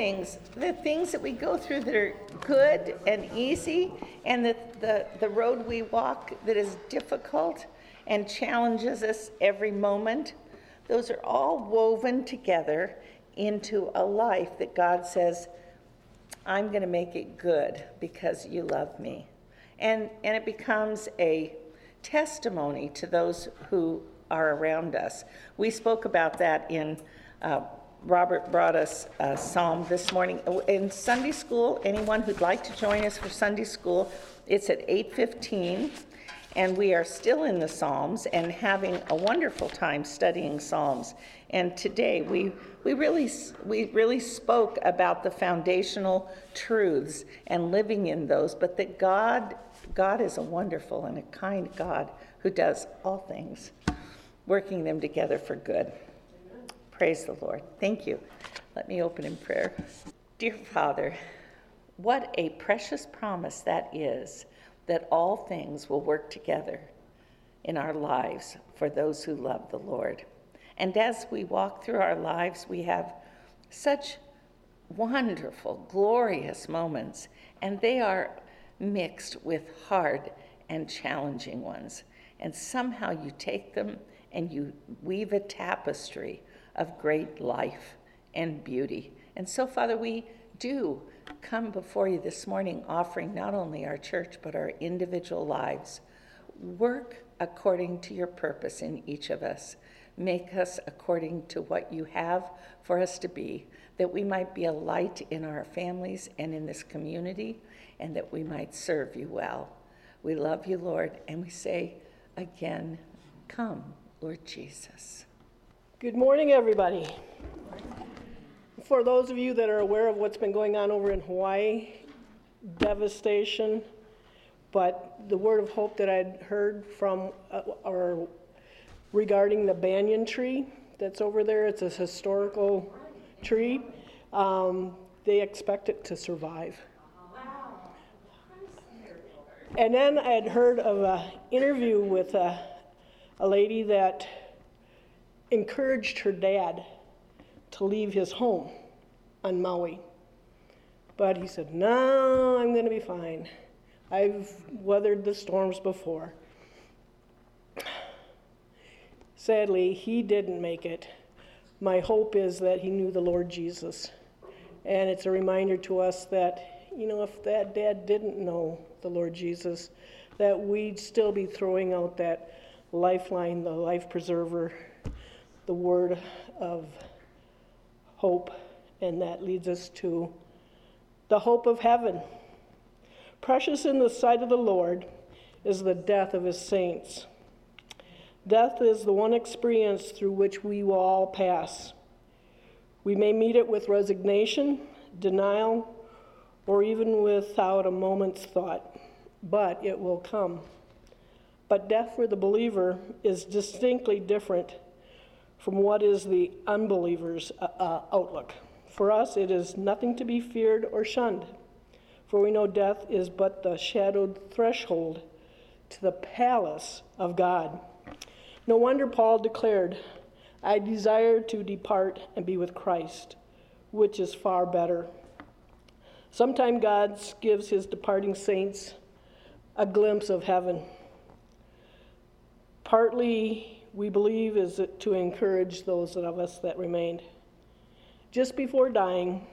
That we go through that are good and easy, and the, the, the road we walk that is difficult and challenges us every moment, those are all woven together into a life that God says, I'm going to make it good because you love me. And, and it becomes a testimony to those who are around us. We spoke about that in uh, Robert brought us a psalm this morning. In Sunday school, anyone who'd like to join us for Sunday school, it's at 8:15, and we are still in the Psalms and having a wonderful time studying Psalms. And today we we really we really spoke about the foundational truths and living in those, but that God God is a wonderful and a kind God who does all things, working them together for good. Praise the Lord. Thank you. Let me open in prayer. Dear Father, what a precious promise that is that all things will work together in our lives for those who love the Lord. And as we walk through our lives, we have such wonderful, glorious moments, and they are mixed with hard and challenging ones. And somehow you take them and you weave a tapestry of great life and beauty. And so, Father, we do come before you this morning offering not only our church, but our individual lives. Work according to your purpose in each of us. Make us according to what you have for us to be, that we might be a light in our families and in this community, and that we might serve you well. We love you, Lord, and we say again, Come, Lord Jesus. Good morning, everybody. For those of you that are aware of what's been going on over in Hawaii, devastation, but the word of hope that I'd heard from uh, or regarding the banyan tree that's over there, it's a historical tree. Um, they expect it to survive. And then I had heard of an interview with a, a lady that encouraged her dad to leave his home on Maui. But he said, No, I'm going to be fine. I've weathered the storms before. Sadly, he didn't make it. My hope is that he knew the Lord Jesus. And it's a reminder to us that, you know, if that dad didn't know the Lord Jesus, that we'd still be throwing out that lifeline, the life preserver, the word of hope, and that leads us to the hope of heaven. Precious in the sight of the Lord is the death of his saints. Death is the one experience through which we will all pass. We may meet it with resignation, denial, or even without a moment's thought, but it will come. But death for the believer is distinctly different from what is the unbeliever's uh, uh, outlook. For us, it is nothing to be feared or shunned, for we know death is but the shadowed threshold to the palace of God. No wonder Paul declared, I desire to depart and be with Christ, which is far better. Sometime God gives his departing saints a glimpse of heaven. Partly we believe is to encourage those of us that remained. Just before dying,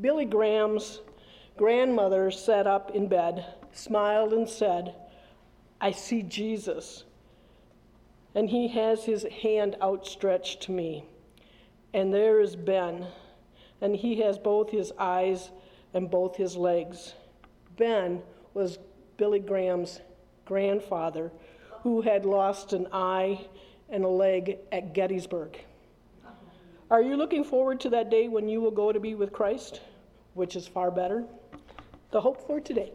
Billy Graham's grandmother sat up in bed, smiled, and said, I see Jesus. And he has his hand outstretched to me. And there is Ben, and he has both his eyes and both his legs. Ben was Billy Graham's grandfather who had lost an eye and a leg at Gettysburg. Are you looking forward to that day when you will go to be with Christ, which is far better? The hope for today.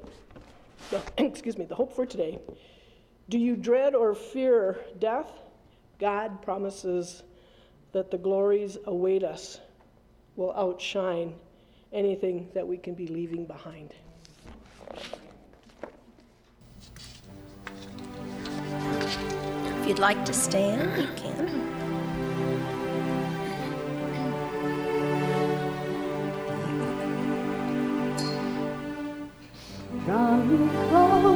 The, excuse me, the hope for today. Do you dread or fear death? God promises that the glories await us will outshine anything that we can be leaving behind. If you'd like to stand, you can. Draw me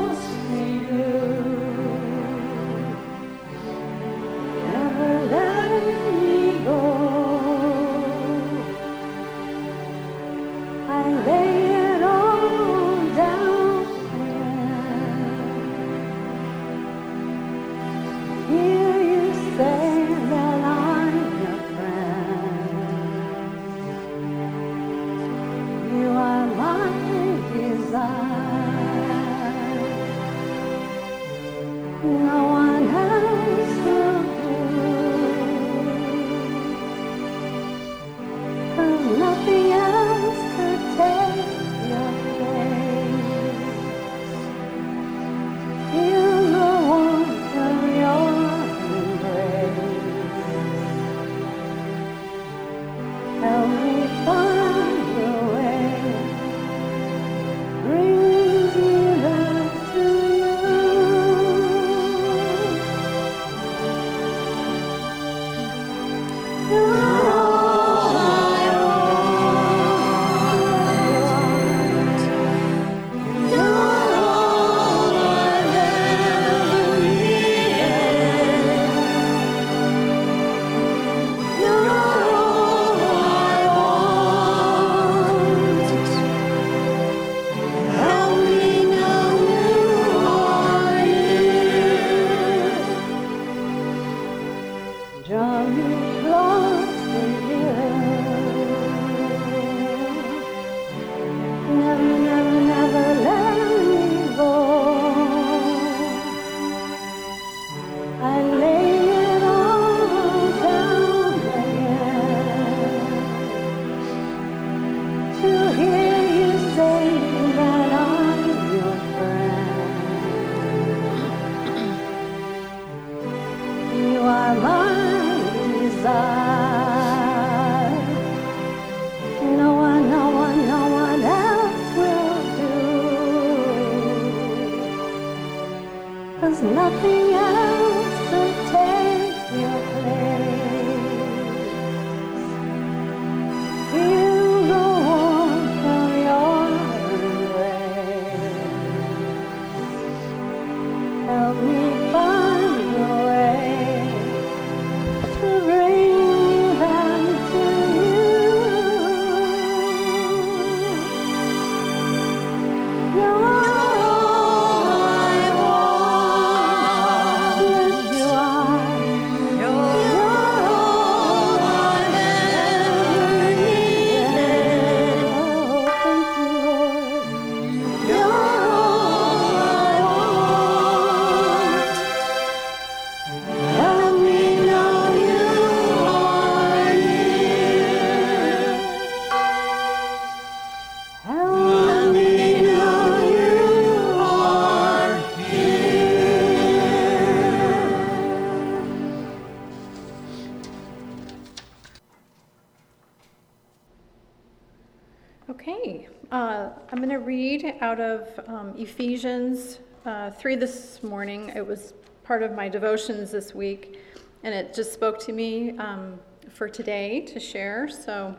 read out of um, Ephesians uh, 3 this morning. It was part of my devotions this week, and it just spoke to me um, for today to share. So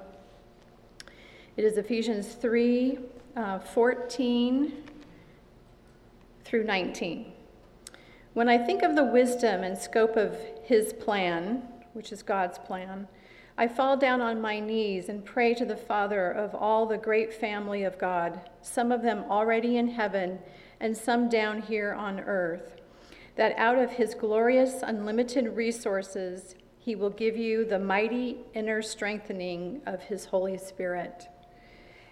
it is Ephesians 3 uh, 14 through 19. When I think of the wisdom and scope of his plan, which is God's plan, I fall down on my knees and pray to the Father of all the great family of God, some of them already in heaven and some down here on earth, that out of his glorious, unlimited resources, he will give you the mighty inner strengthening of his Holy Spirit.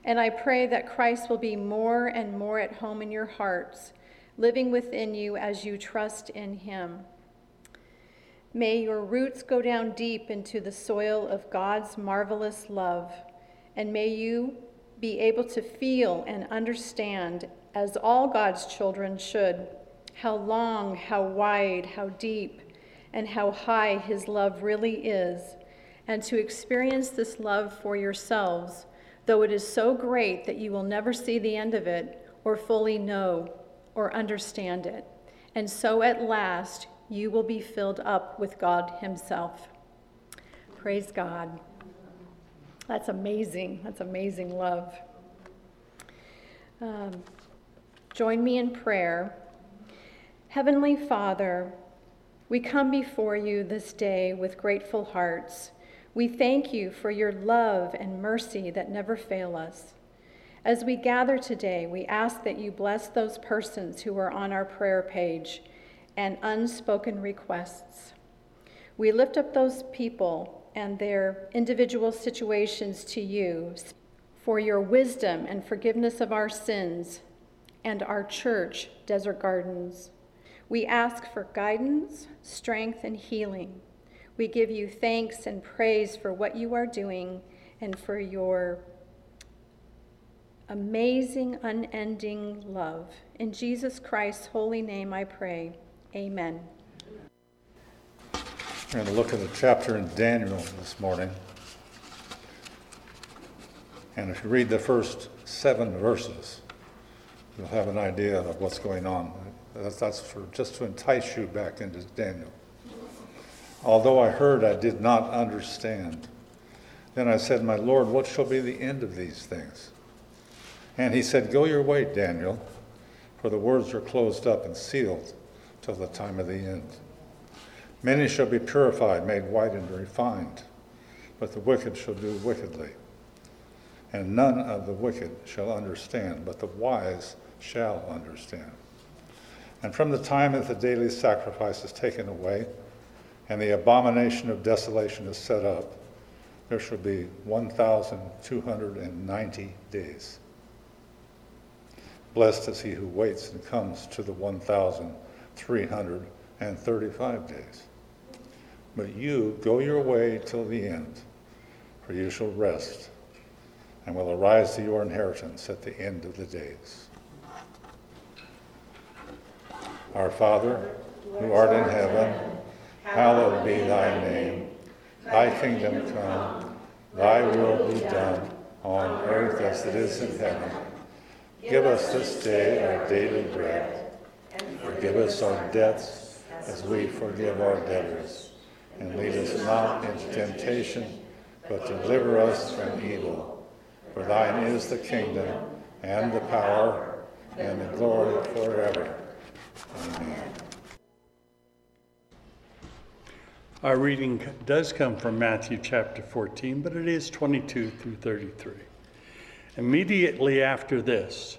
And I pray that Christ will be more and more at home in your hearts, living within you as you trust in him. May your roots go down deep into the soil of God's marvelous love, and may you be able to feel and understand, as all God's children should, how long, how wide, how deep, and how high His love really is, and to experience this love for yourselves, though it is so great that you will never see the end of it, or fully know or understand it. And so at last, you will be filled up with God Himself. Praise God. That's amazing. That's amazing love. Um, join me in prayer. Heavenly Father, we come before you this day with grateful hearts. We thank you for your love and mercy that never fail us. As we gather today, we ask that you bless those persons who are on our prayer page and unspoken requests. We lift up those people and their individual situations to you for your wisdom and forgiveness of our sins and our church, Desert Gardens. We ask for guidance, strength, and healing. We give you thanks and praise for what you are doing and for your amazing, unending love. In Jesus Christ's holy name I pray. Amen. We're going to look at a chapter in Daniel this morning. And if you read the first seven verses, you'll have an idea of what's going on. That's, for just to entice you back into Daniel. Although I heard, I did not understand. Then I said, My Lord, what shall be the end of these things? And he said, Go your way, Daniel, for the words are closed up and sealed till the time of the end. Many shall be purified, made white, and refined, but the wicked shall do wickedly. And none of the wicked shall understand, but the wise shall understand. And from the time that the daily sacrifice is taken away, and the abomination of desolation is set up, there shall be 1,290 days. Blessed is he who waits and comes to the 1,000. 335 days. But you go your way till the end, for you shall rest, and will arise to your inheritance at the end of the days. Our Father, who art in heaven, hallowed be thy name. Thy kingdom come, thy will be done, on earth as it is in heaven. Give us this day our daily bread Forgive us our debts as we forgive our debtors. And lead us not into temptation, but deliver us from evil. For thine is the kingdom, and the power, and the glory forever. Amen. Our reading does come from Matthew chapter 14, but it is 22 through 33. Immediately after this,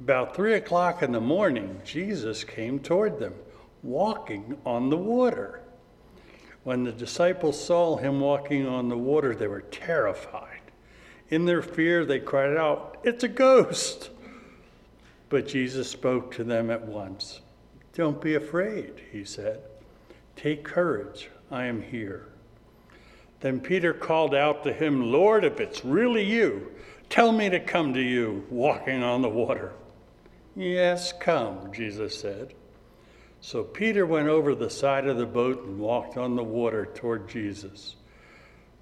About three o'clock in the morning, Jesus came toward them, walking on the water. When the disciples saw him walking on the water, they were terrified. In their fear, they cried out, It's a ghost! But Jesus spoke to them at once. Don't be afraid, he said. Take courage, I am here. Then Peter called out to him, Lord, if it's really you, tell me to come to you walking on the water. Yes, come, Jesus said. So Peter went over the side of the boat and walked on the water toward Jesus.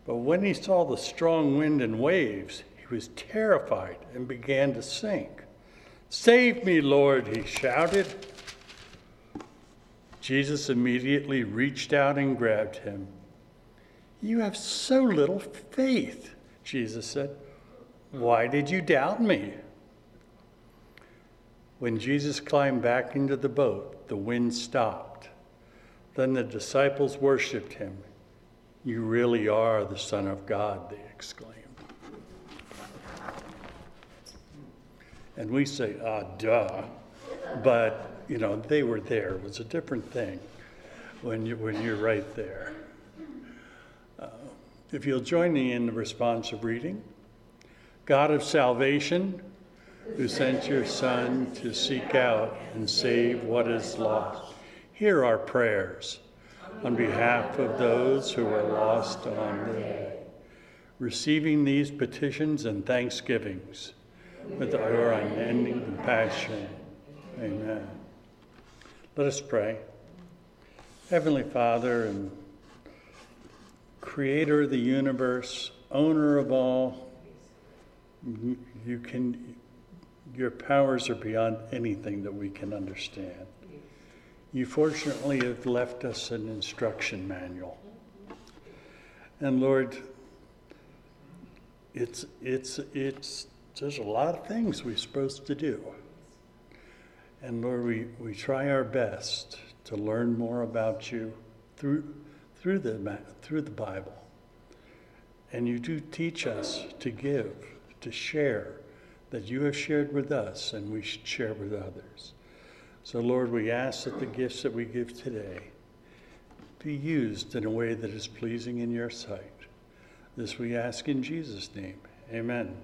But when he saw the strong wind and waves, he was terrified and began to sink. Save me, Lord, he shouted. Jesus immediately reached out and grabbed him. You have so little faith, Jesus said. Why did you doubt me? When Jesus climbed back into the boat, the wind stopped. Then the disciples worshiped him. You really are the Son of God, they exclaimed. And we say, ah, duh. But, you know, they were there. It was a different thing when, you, when you're right there. Uh, if you'll join me in the responsive reading God of salvation, who sent your Son to seek out and save what is lost, hear our prayers on behalf of those who are lost on the. Receiving these petitions and thanksgivings with our unending compassion. Amen. Let us pray. Heavenly Father and creator of the universe, owner of all, you can your powers are beyond anything that we can understand. You fortunately have left us an instruction manual. And Lord, it's it's it's there's a lot of things we're supposed to do. And Lord, we, we try our best to learn more about you through, through, the, through the Bible. And you do teach us to give, to share, that you have shared with us and we should share with others. So, Lord, we ask that the gifts that we give today be used in a way that is pleasing in your sight. This we ask in Jesus' name. Amen.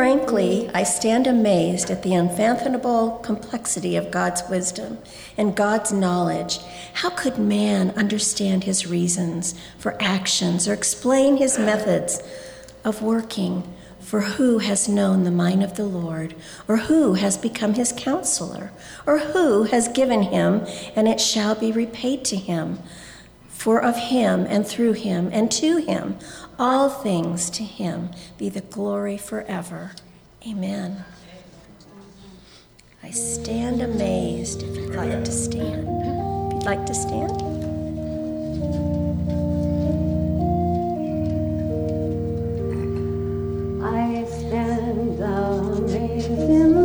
Frankly, I stand amazed at the unfathomable complexity of God's wisdom and God's knowledge. How could man understand his reasons for actions or explain his methods of working? For who has known the mind of the Lord, or who has become his counselor, or who has given him, and it shall be repaid to him? For of him, and through him, and to him, all things to him be the glory forever. Amen. I stand amazed if you'd like to stand. If you'd like to stand. I stand amazed in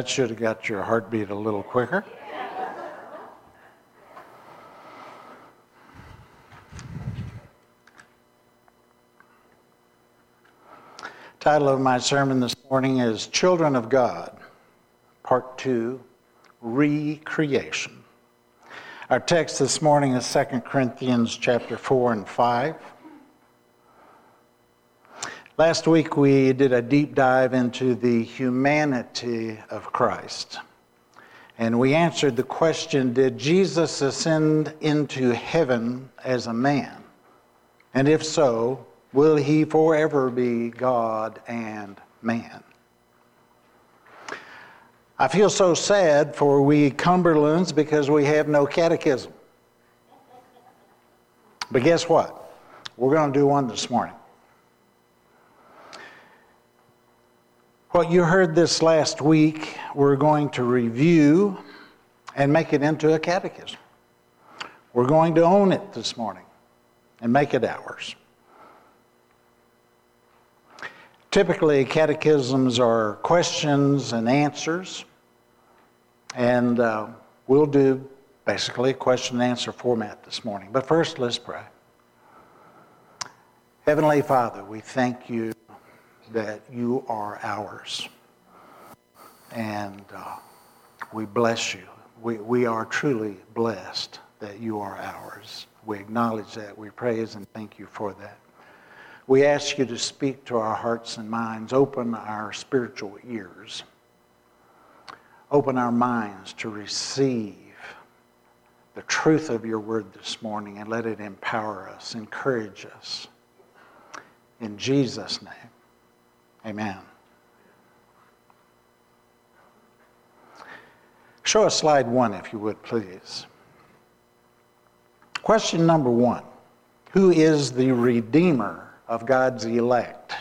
That should have got your heartbeat a little quicker. Title of my sermon this morning is Children of God, Part 2 Recreation. Our text this morning is 2 Corinthians chapter 4 and 5. Last week we did a deep dive into the humanity of Christ. And we answered the question Did Jesus ascend into heaven as a man? And if so, will he forever be God and man? I feel so sad for we Cumberlands because we have no catechism. But guess what? We're going to do one this morning. What you heard this last week, we're going to review and make it into a catechism. We're going to own it this morning and make it ours. Typically, catechisms are questions and answers, and uh, we'll do basically a question and answer format this morning. But first, let's pray. Heavenly Father, we thank you that you are ours. And uh, we bless you. We, we are truly blessed that you are ours. We acknowledge that. We praise and thank you for that. We ask you to speak to our hearts and minds, open our spiritual ears, open our minds to receive the truth of your word this morning and let it empower us, encourage us. In Jesus' name. Amen. Show us slide one, if you would, please. Question number one Who is the Redeemer of God's elect?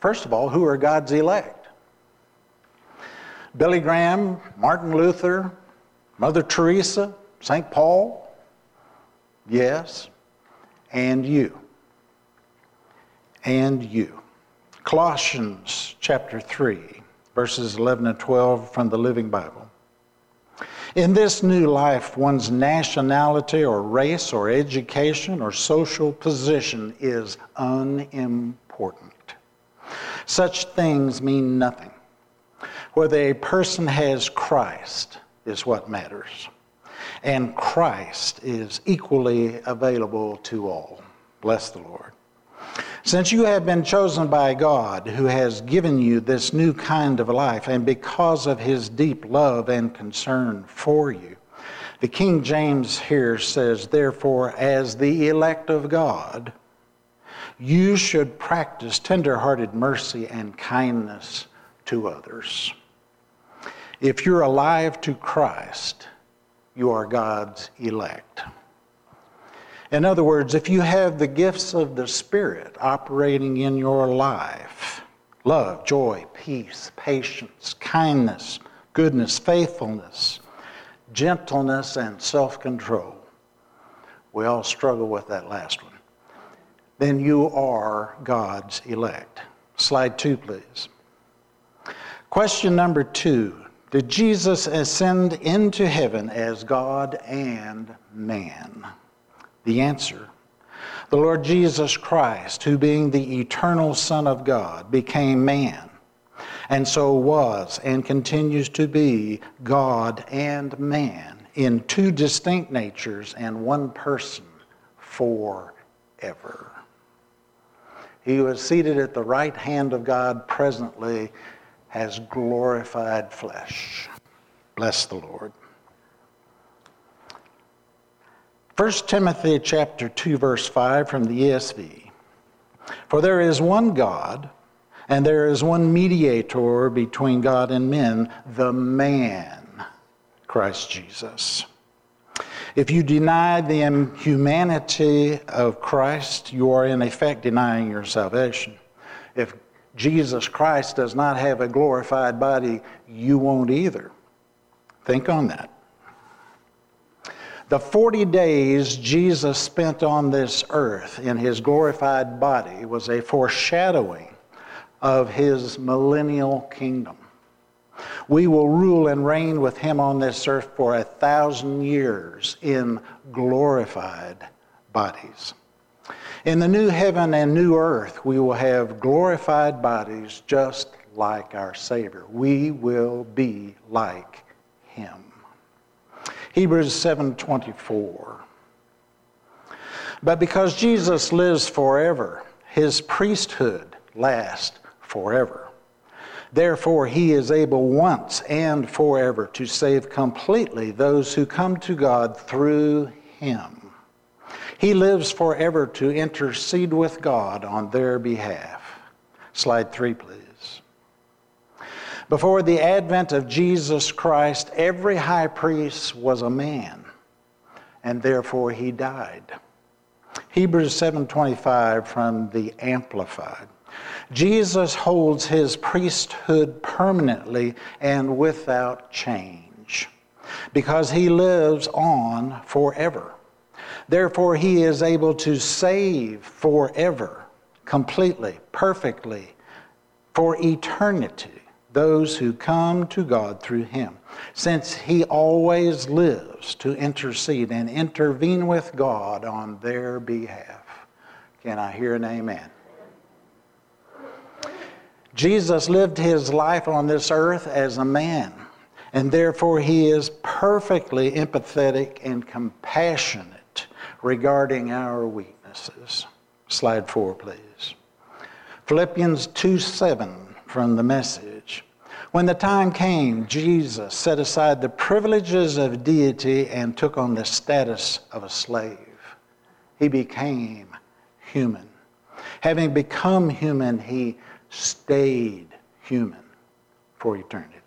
First of all, who are God's elect? Billy Graham, Martin Luther, Mother Teresa, St. Paul? Yes. And you. And you. Colossians chapter 3, verses 11 and 12 from the Living Bible. In this new life, one's nationality or race or education or social position is unimportant. Such things mean nothing. Whether a person has Christ is what matters. And Christ is equally available to all. Bless the Lord. Since you have been chosen by God, who has given you this new kind of life, and because of his deep love and concern for you, the King James here says, Therefore, as the elect of God, you should practice tenderhearted mercy and kindness to others. If you're alive to Christ, you are God's elect. In other words, if you have the gifts of the Spirit operating in your life love, joy, peace, patience, kindness, goodness, faithfulness, gentleness, and self control we all struggle with that last one then you are God's elect. Slide two, please. Question number two Did Jesus ascend into heaven as God and man? The answer the Lord Jesus Christ, who being the eternal Son of God, became man, and so was and continues to be God and man in two distinct natures and one person forever. He was seated at the right hand of God presently as glorified flesh. Bless the Lord. 1 Timothy chapter 2 verse 5 from the ESV. For there is one God and there is one mediator between God and men, the man Christ Jesus. If you deny the humanity of Christ, you are in effect denying your salvation. If Jesus Christ does not have a glorified body, you won't either. Think on that. The 40 days Jesus spent on this earth in his glorified body was a foreshadowing of his millennial kingdom. We will rule and reign with him on this earth for a thousand years in glorified bodies. In the new heaven and new earth, we will have glorified bodies just like our Savior. We will be like him. Hebrews 7:24. But because Jesus lives forever, his priesthood lasts forever. Therefore, he is able once and forever to save completely those who come to God through him. He lives forever to intercede with God on their behalf. Slide three, please. Before the advent of Jesus Christ, every high priest was a man, and therefore he died. Hebrews 7:25 from the Amplified. Jesus holds his priesthood permanently and without change because he lives on forever. Therefore, he is able to save forever, completely, perfectly, for eternity, those who come to God through him, since he always lives to intercede and intervene with God on their behalf. Can I hear an amen? Jesus lived his life on this earth as a man, and therefore he is perfectly empathetic and compassionate regarding our weaknesses. Slide four, please. Philippians 2 7 from the message. When the time came, Jesus set aside the privileges of deity and took on the status of a slave. He became human. Having become human, he stayed human for eternity.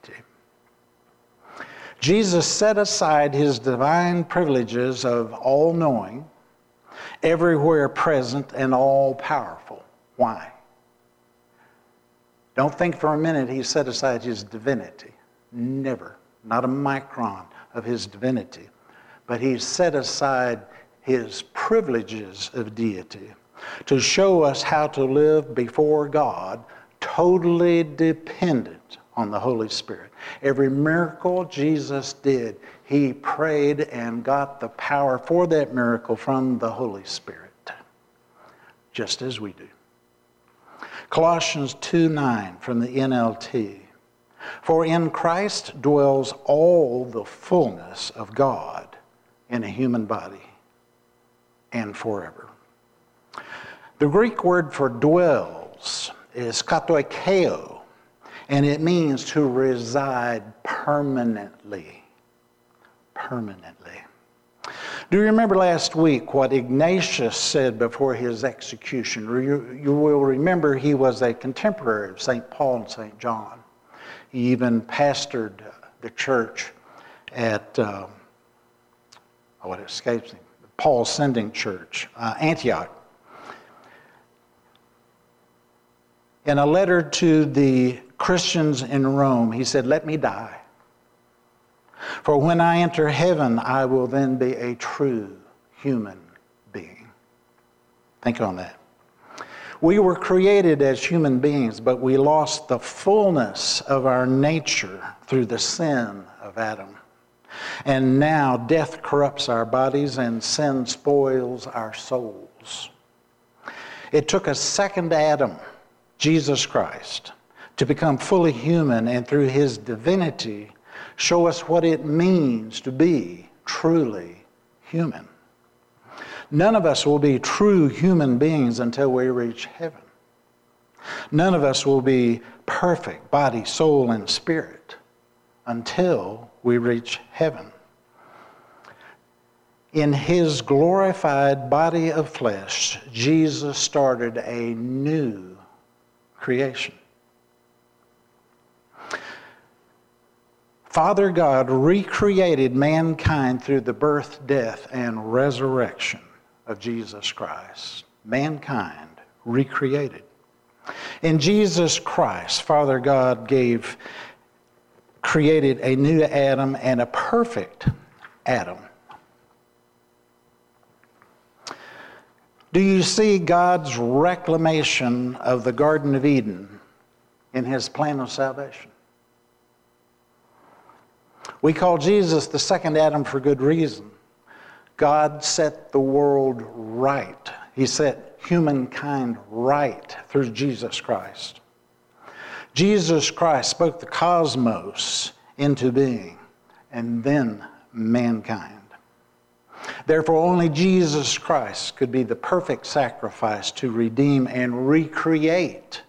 Jesus set aside his divine privileges of all knowing, everywhere present, and all powerful. Why? Don't think for a minute he set aside his divinity. Never. Not a micron of his divinity. but he set aside his privileges of deity to show us how to live before God totally dependent on the Holy Spirit. Every miracle Jesus did, he prayed and got the power for that miracle from the Holy Spirit, just as we do. Colossians 2 9 from the NLT. For in Christ dwells all the fullness of God in a human body and forever. The Greek word for dwells is katoikeo, and it means to reside permanently. Permanently. Do you remember last week what Ignatius said before his execution? You, will remember he was a contemporary of St. Paul and St. John. He even pastored the church at, um, oh, what escapes me, Paul's sending church, uh, Antioch. In a letter to the Christians in Rome, he said, Let me die. For when I enter heaven, I will then be a true human being. Think on that. We were created as human beings, but we lost the fullness of our nature through the sin of Adam. And now death corrupts our bodies and sin spoils our souls. It took a second Adam, Jesus Christ, to become fully human and through his divinity show us what it means to be truly human. None of us will be true human beings until we reach heaven. None of us will be perfect body, soul, and spirit until we reach heaven. In his glorified body of flesh, Jesus started a new creation. Father God recreated mankind through the birth, death, and resurrection of Jesus Christ. Mankind recreated. In Jesus Christ, Father God gave created a new Adam and a perfect Adam. Do you see God's reclamation of the Garden of Eden in his plan of salvation? We call Jesus the second Adam for good reason. God set the world right. He set humankind right through Jesus Christ. Jesus Christ spoke the cosmos into being and then mankind. Therefore, only Jesus Christ could be the perfect sacrifice to redeem and recreate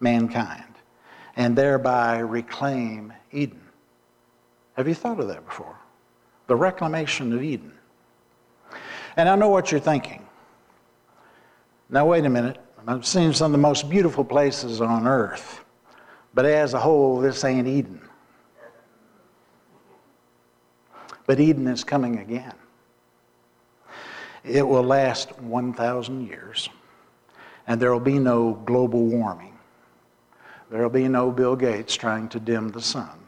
mankind and thereby reclaim Eden. Have you thought of that before? The reclamation of Eden. And I know what you're thinking. Now, wait a minute. I've seen some of the most beautiful places on earth, but as a whole, this ain't Eden. But Eden is coming again. It will last 1,000 years, and there will be no global warming. There will be no Bill Gates trying to dim the sun.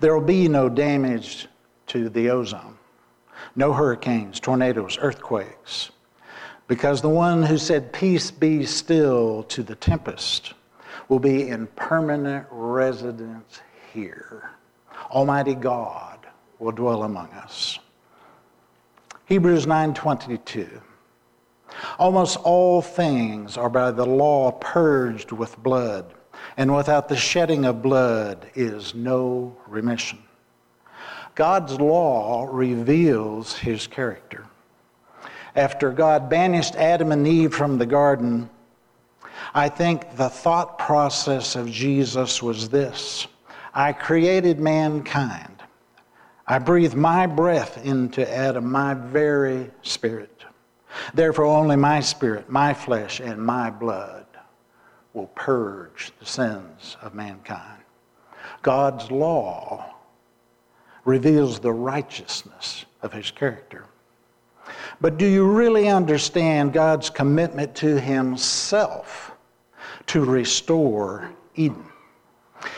There will be no damage to the ozone, no hurricanes, tornadoes, earthquakes, because the one who said, Peace be still to the tempest, will be in permanent residence here. Almighty God will dwell among us. Hebrews 9:22 Almost all things are by the law purged with blood and without the shedding of blood is no remission. God's law reveals his character. After God banished Adam and Eve from the garden, I think the thought process of Jesus was this I created mankind. I breathed my breath into Adam, my very spirit. Therefore, only my spirit, my flesh, and my blood will purge the sins of mankind. God's law reveals the righteousness of his character. But do you really understand God's commitment to himself to restore Eden?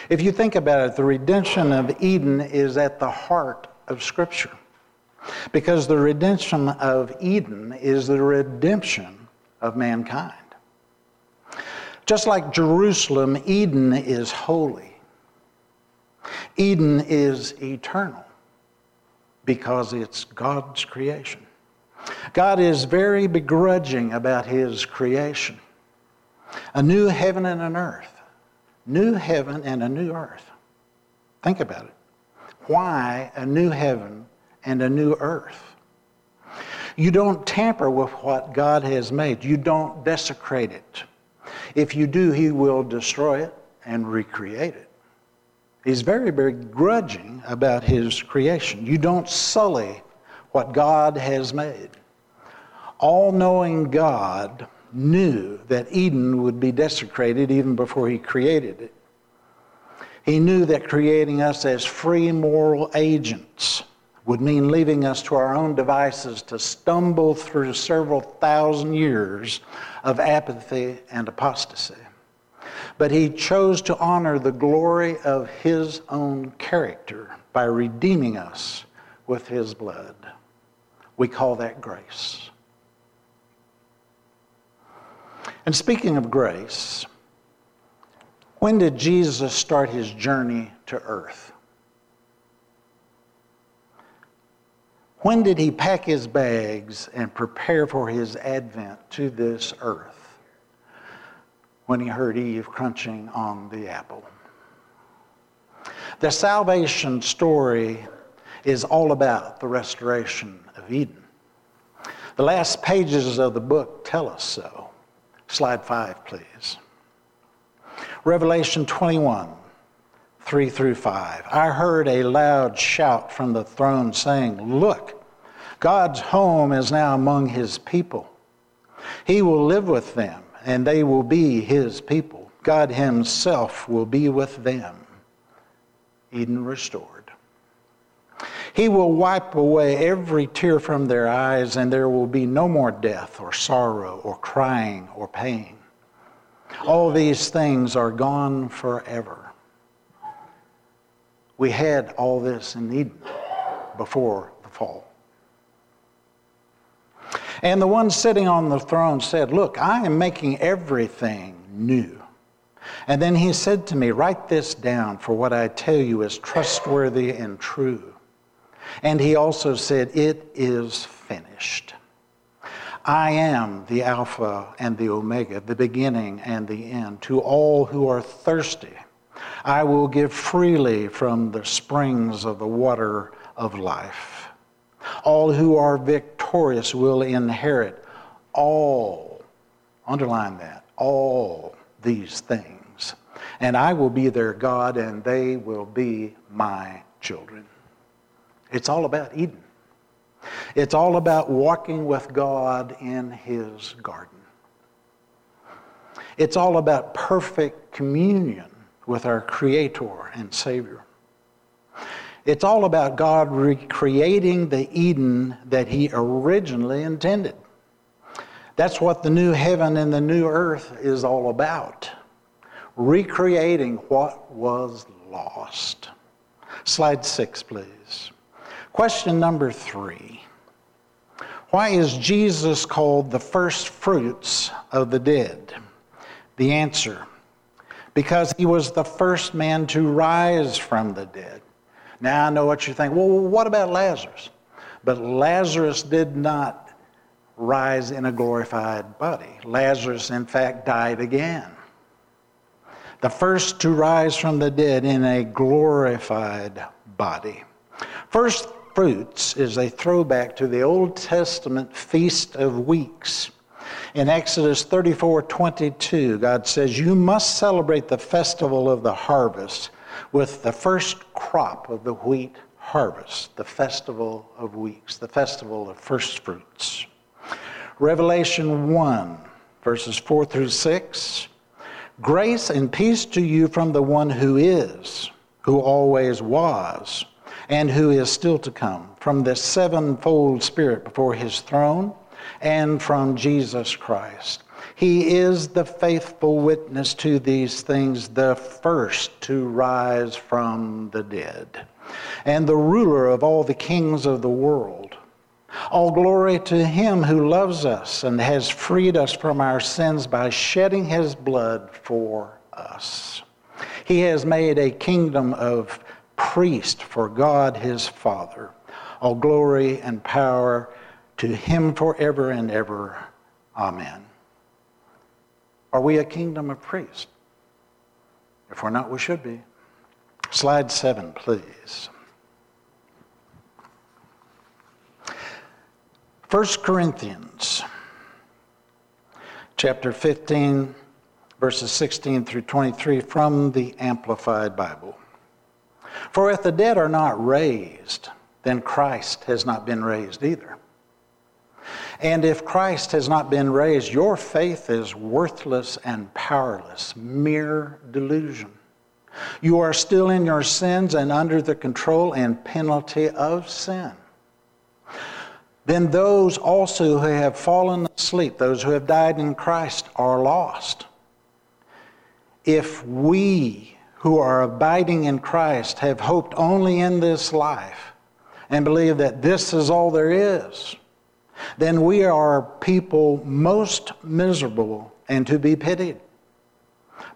If you think about it, the redemption of Eden is at the heart of Scripture. Because the redemption of Eden is the redemption of mankind. Just like Jerusalem, Eden is holy. Eden is eternal because it's God's creation. God is very begrudging about his creation. A new heaven and an earth. New heaven and a new earth. Think about it. Why a new heaven and a new earth? You don't tamper with what God has made. You don't desecrate it. If you do, He will destroy it and recreate it. He's very, very grudging about His creation. You don't sully what God has made. All knowing God knew that Eden would be desecrated even before He created it. He knew that creating us as free moral agents would mean leaving us to our own devices to stumble through several thousand years of apathy and apostasy. But he chose to honor the glory of his own character by redeeming us with his blood. We call that grace. And speaking of grace, when did Jesus start his journey to earth? When did he pack his bags and prepare for his advent to this earth? When he heard Eve crunching on the apple. The salvation story is all about the restoration of Eden. The last pages of the book tell us so. Slide five, please. Revelation 21, 3 through 5. I heard a loud shout from the throne saying, Look, God's home is now among his people. He will live with them, and they will be his people. God himself will be with them. Eden restored. He will wipe away every tear from their eyes, and there will be no more death, or sorrow, or crying, or pain. All these things are gone forever. We had all this in Eden before the fall. And the one sitting on the throne said, Look, I am making everything new. And then he said to me, Write this down, for what I tell you is trustworthy and true. And he also said, It is finished. I am the Alpha and the Omega, the beginning and the end. To all who are thirsty, I will give freely from the springs of the water of life. All who are victorious will inherit all, underline that, all these things. And I will be their God, and they will be my children. It's all about Eden. It's all about walking with God in His garden. It's all about perfect communion with our Creator and Savior. It's all about God recreating the Eden that He originally intended. That's what the new heaven and the new earth is all about recreating what was lost. Slide six, please. Question number three Why is Jesus called the first fruits of the dead? The answer because he was the first man to rise from the dead. Now I know what you're thinking. Well, what about Lazarus? But Lazarus did not rise in a glorified body. Lazarus, in fact, died again. The first to rise from the dead in a glorified body. First fruits is a throwback to the Old Testament Feast of Weeks. In Exodus 34 22, God says, You must celebrate the festival of the harvest with the first crop of the wheat harvest, the festival of weeks, the festival of first fruits. Revelation 1, verses 4 through 6. Grace and peace to you from the one who is, who always was, and who is still to come, from the sevenfold Spirit before his throne, and from Jesus Christ. He is the faithful witness to these things, the first to rise from the dead. and the ruler of all the kings of the world. All glory to him who loves us and has freed us from our sins by shedding his blood for us. He has made a kingdom of priests for God his Father. All glory and power to him forever and ever. Amen. Are we a kingdom of priests? If we're not, we should be. Slide seven, please. 1 Corinthians chapter 15, verses 16 through 23 from the Amplified Bible. For if the dead are not raised, then Christ has not been raised either. And if Christ has not been raised, your faith is worthless and powerless, mere delusion. You are still in your sins and under the control and penalty of sin. Then those also who have fallen asleep, those who have died in Christ, are lost. If we who are abiding in Christ have hoped only in this life and believe that this is all there is, then we are people most miserable and to be pitied.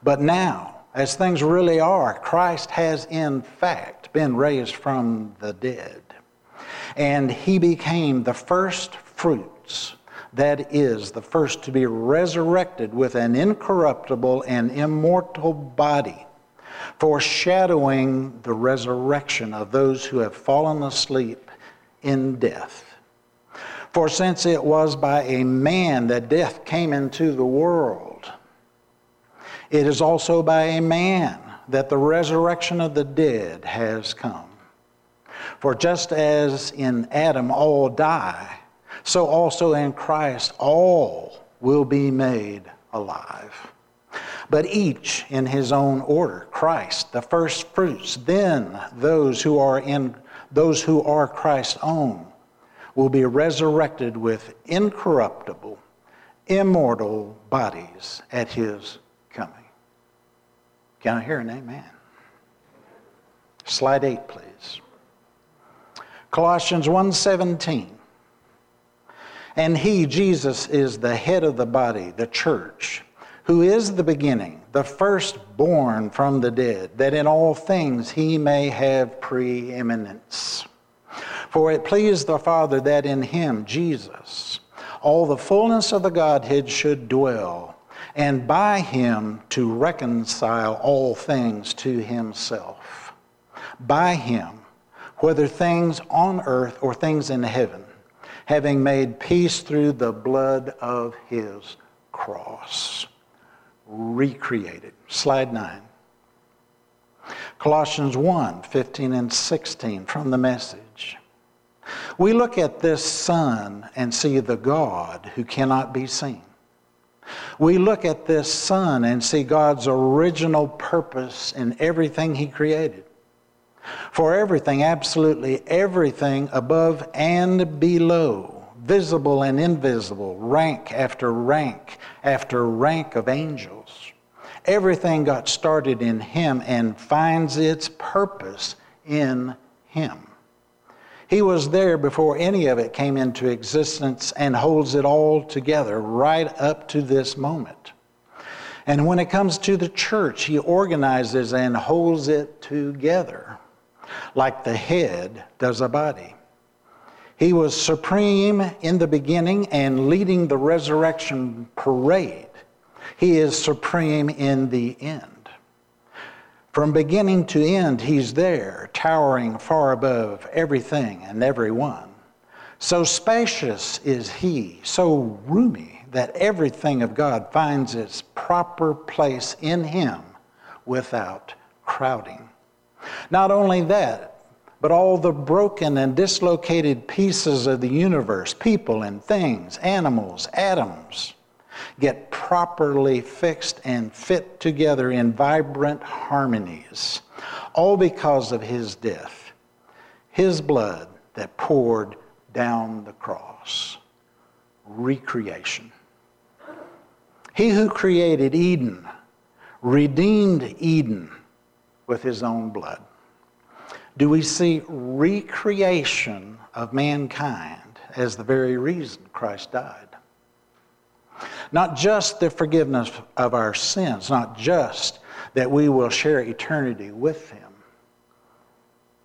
But now, as things really are, Christ has in fact been raised from the dead. And he became the first fruits, that is, the first to be resurrected with an incorruptible and immortal body, foreshadowing the resurrection of those who have fallen asleep in death. For since it was by a man that death came into the world, it is also by a man that the resurrection of the dead has come. For just as in Adam all die, so also in Christ all will be made alive. But each in his own order Christ, the first fruits, then those who are in those who are Christ's own will be resurrected with incorruptible, immortal bodies at his coming. Can I hear an amen? Slide 8, please. Colossians 1:17. And he, Jesus, is the head of the body, the church, who is the beginning, the firstborn from the dead, that in all things he may have preeminence. For it pleased the Father that in him, Jesus, all the fullness of the Godhead should dwell, and by him to reconcile all things to himself. By him, whether things on earth or things in heaven, having made peace through the blood of his cross. Recreated. Slide 9. Colossians 1 15 and 16 from the message. We look at this Son and see the God who cannot be seen. We look at this Son and see God's original purpose in everything He created. For everything, absolutely everything above and below, visible and invisible, rank after rank after rank of angels, everything got started in Him and finds its purpose in Him. He was there before any of it came into existence and holds it all together right up to this moment. And when it comes to the church, he organizes and holds it together like the head does a body. He was supreme in the beginning and leading the resurrection parade. He is supreme in the end. From beginning to end, He's there, towering far above everything and everyone. So spacious is He, so roomy, that everything of God finds its proper place in Him without crowding. Not only that, but all the broken and dislocated pieces of the universe, people and things, animals, atoms, get properly fixed and fit together in vibrant harmonies, all because of his death, his blood that poured down the cross. Recreation. He who created Eden redeemed Eden with his own blood. do we see recreation of mankind as the very reason Christ died. Not just the forgiveness of our sins, not just that we will share eternity with Him,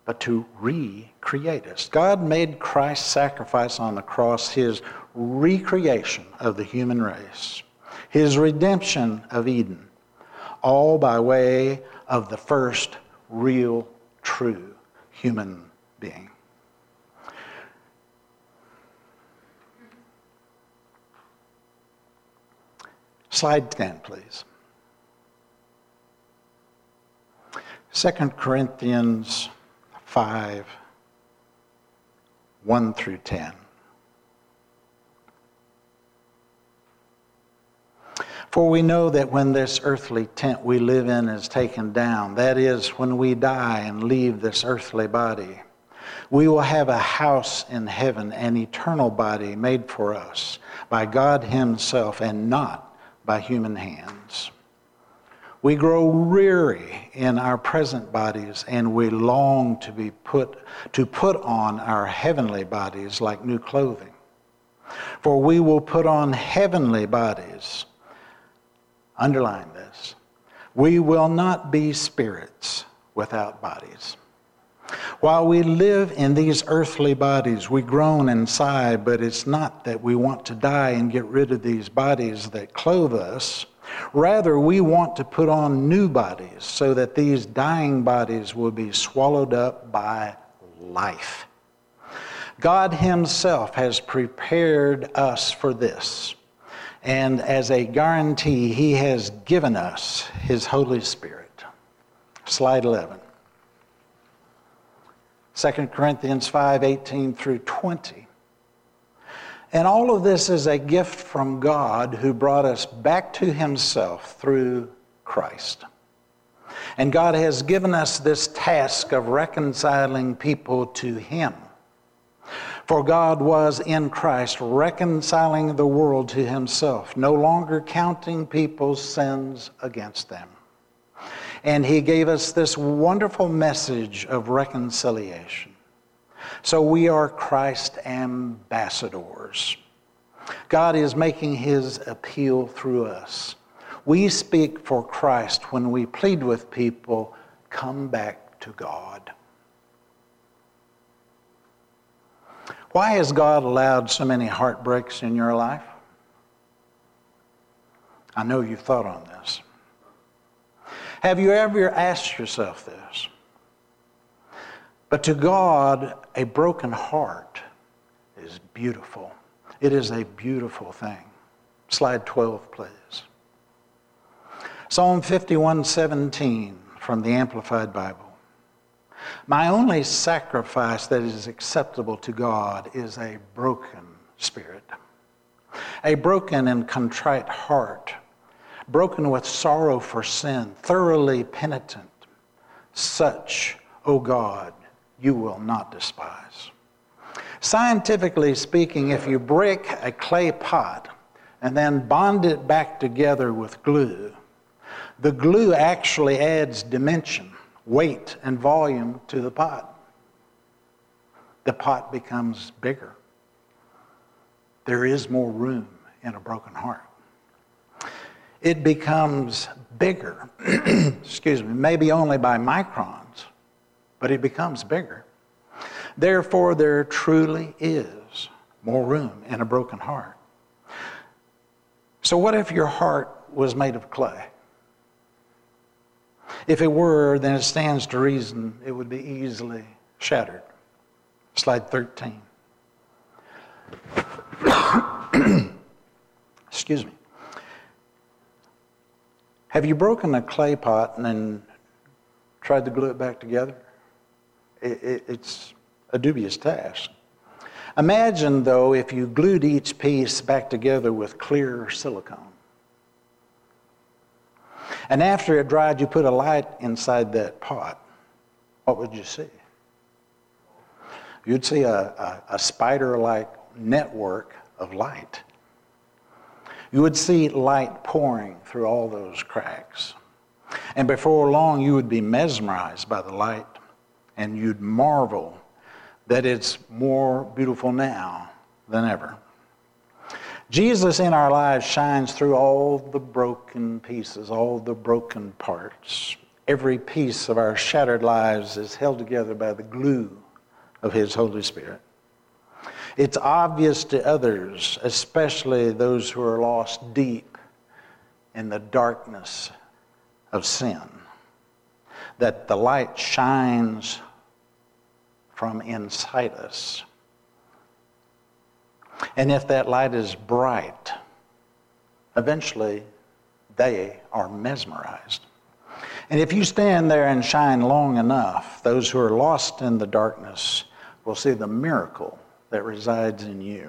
but to recreate us. God made Christ's sacrifice on the cross His recreation of the human race, His redemption of Eden, all by way of the first real, true human being. Slide 10, please. 2 Corinthians 5 1 through 10. For we know that when this earthly tent we live in is taken down, that is, when we die and leave this earthly body, we will have a house in heaven, an eternal body made for us by God Himself and not by human hands. We grow weary in our present bodies and we long to be put to put on our heavenly bodies like new clothing. For we will put on heavenly bodies. Underline this. We will not be spirits without bodies. While we live in these earthly bodies, we groan and sigh, but it's not that we want to die and get rid of these bodies that clothe us. Rather, we want to put on new bodies so that these dying bodies will be swallowed up by life. God Himself has prepared us for this. And as a guarantee, He has given us His Holy Spirit. Slide 11. 2 Corinthians 5 18 through 20. And all of this is a gift from God who brought us back to Himself through Christ. And God has given us this task of reconciling people to Him. For God was in Christ reconciling the world to Himself, no longer counting people's sins against them. And He gave us this wonderful message of reconciliation. So we are Christ ambassadors. God is making His appeal through us. We speak for Christ when we plead with people, come back to God. Why has God allowed so many heartbreaks in your life? I know you've thought on this. Have you ever asked yourself this? But to God, a broken heart is beautiful. It is a beautiful thing. Slide 12, please. Psalm 51:17 from the Amplified Bible. My only sacrifice that is acceptable to God is a broken spirit, a broken and contrite heart, broken with sorrow for sin, thoroughly penitent. Such, O God, you will not despise. Scientifically speaking, if you break a clay pot and then bond it back together with glue, the glue actually adds dimension, weight, and volume to the pot. The pot becomes bigger. There is more room in a broken heart. It becomes bigger, excuse me, maybe only by microns, but it becomes bigger. Therefore, there truly is more room in a broken heart. So, what if your heart was made of clay? If it were, then it stands to reason it would be easily shattered. Slide 13. Excuse me. Have you broken a clay pot and then tried to glue it back together? It, it, it's a dubious task. Imagine, though, if you glued each piece back together with clear silicone. And after it dried, you put a light inside that pot. What would you see? You'd see a, a, a spider like network of light. You would see light pouring through all those cracks. And before long, you would be mesmerized by the light and you'd marvel that it's more beautiful now than ever. Jesus in our lives shines through all the broken pieces, all the broken parts. Every piece of our shattered lives is held together by the glue of His Holy Spirit. It's obvious to others, especially those who are lost deep in the darkness of sin, that the light shines from inside us. And if that light is bright, eventually they are mesmerized. And if you stand there and shine long enough, those who are lost in the darkness will see the miracle that resides in you.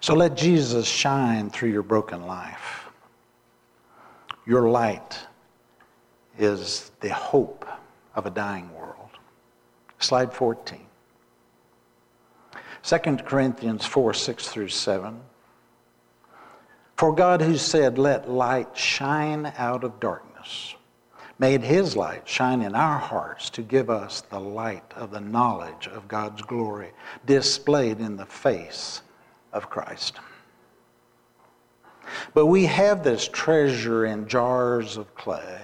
So let Jesus shine through your broken life. Your light is the hope of a dying world. Slide 14. 2 Corinthians 4 6 through 7. For God, who said, Let light shine out of darkness, made his light shine in our hearts to give us the light of the knowledge of God's glory displayed in the face of Christ. But we have this treasure in jars of clay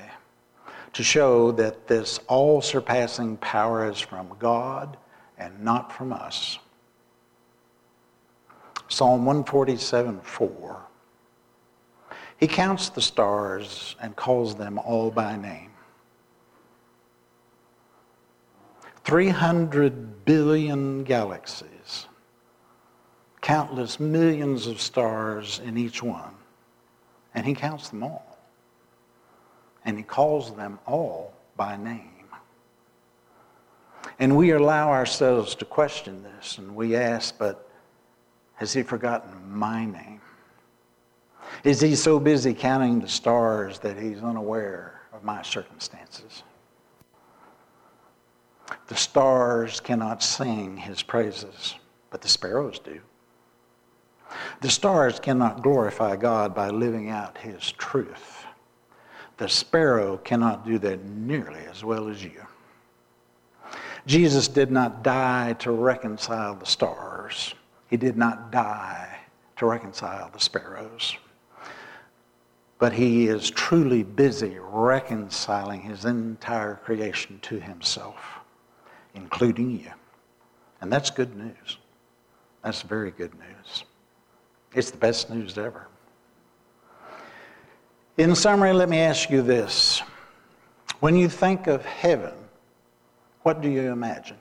to show that this all surpassing power is from God and not from us. Psalm 147 4. He counts the stars and calls them all by name. 300 billion galaxies, countless millions of stars in each one, and he counts them all. And he calls them all by name. And we allow ourselves to question this, and we ask, but has he forgotten my name? Is he so busy counting the stars that he's unaware of my circumstances? The stars cannot sing his praises, but the sparrows do. The stars cannot glorify God by living out his truth. The sparrow cannot do that nearly as well as you. Jesus did not die to reconcile the stars. He did not die to reconcile the sparrows. But he is truly busy reconciling his entire creation to himself, including you. And that's good news. That's very good news. It's the best news ever. In summary, let me ask you this. When you think of heaven, what do you imagine?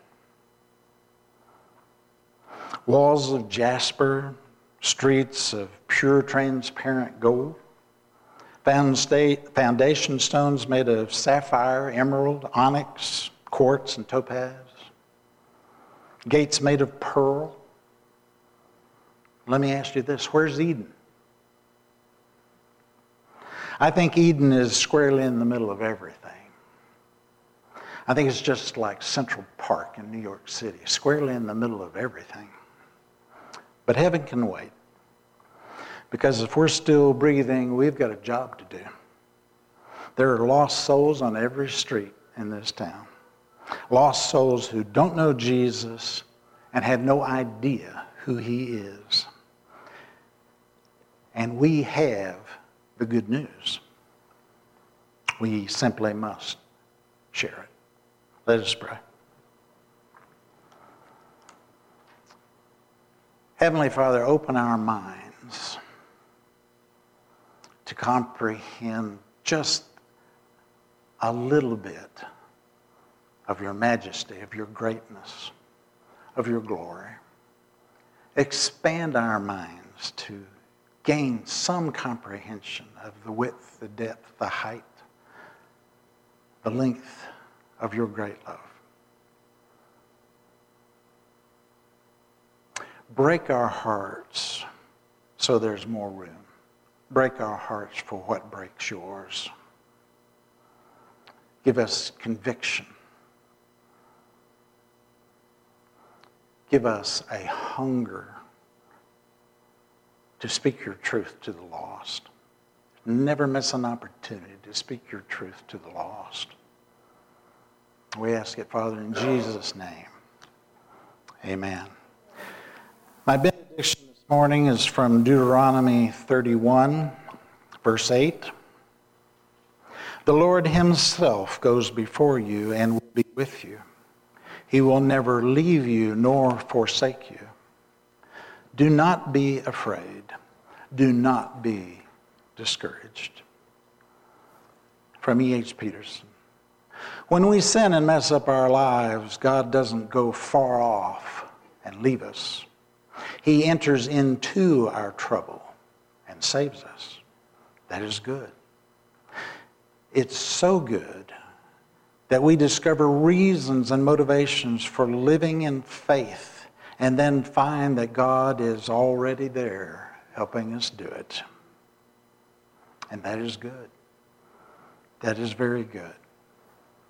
Walls of jasper, streets of pure transparent gold, foundation stones made of sapphire, emerald, onyx, quartz, and topaz, gates made of pearl. Let me ask you this where's Eden? I think Eden is squarely in the middle of everything. I think it's just like Central Park in New York City, squarely in the middle of everything. But heaven can wait. Because if we're still breathing, we've got a job to do. There are lost souls on every street in this town. Lost souls who don't know Jesus and have no idea who he is. And we have the good news. We simply must share it. Let us pray. Heavenly Father, open our minds to comprehend just a little bit of your majesty, of your greatness, of your glory. Expand our minds to gain some comprehension of the width, the depth, the height, the length of your great love. Break our hearts so there's more room. Break our hearts for what breaks yours. Give us conviction. Give us a hunger to speak your truth to the lost. Never miss an opportunity to speak your truth to the lost. We ask it, Father, in Jesus' name. Amen. My benediction morning is from Deuteronomy 31, verse 8. The Lord Himself goes before you and will be with you. He will never leave you nor forsake you. Do not be afraid. Do not be discouraged. From E.H. Peterson. When we sin and mess up our lives, God doesn't go far off and leave us. He enters into our trouble and saves us. That is good. It's so good that we discover reasons and motivations for living in faith and then find that God is already there helping us do it. And that is good. That is very good.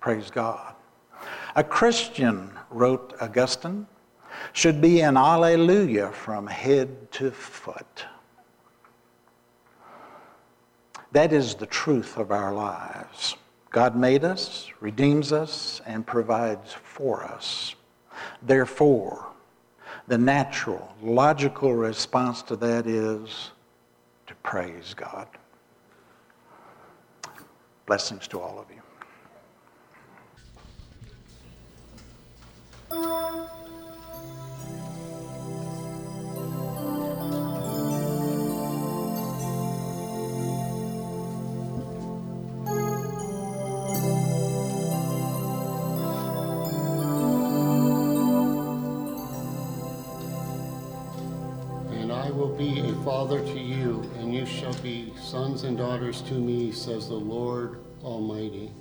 Praise God. A Christian, wrote Augustine, should be an alleluia from head to foot. That is the truth of our lives. God made us, redeems us, and provides for us. Therefore, the natural, logical response to that is to praise God. Blessings to all of you. Shall be sons and daughters to me, says the Lord Almighty.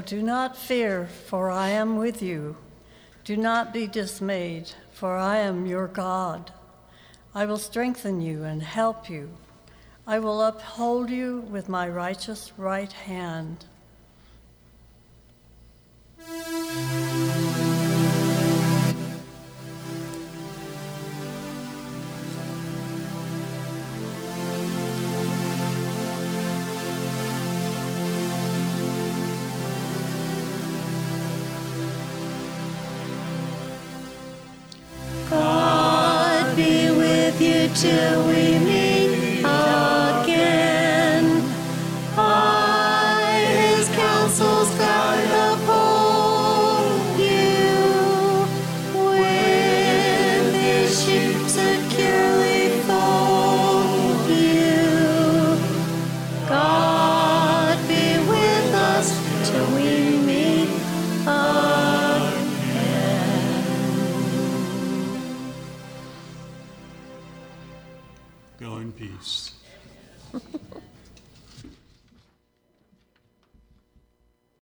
Do not fear, for I am with you. Do not be dismayed, for I am your God. I will strengthen you and help you. I will uphold you with my righteous right hand.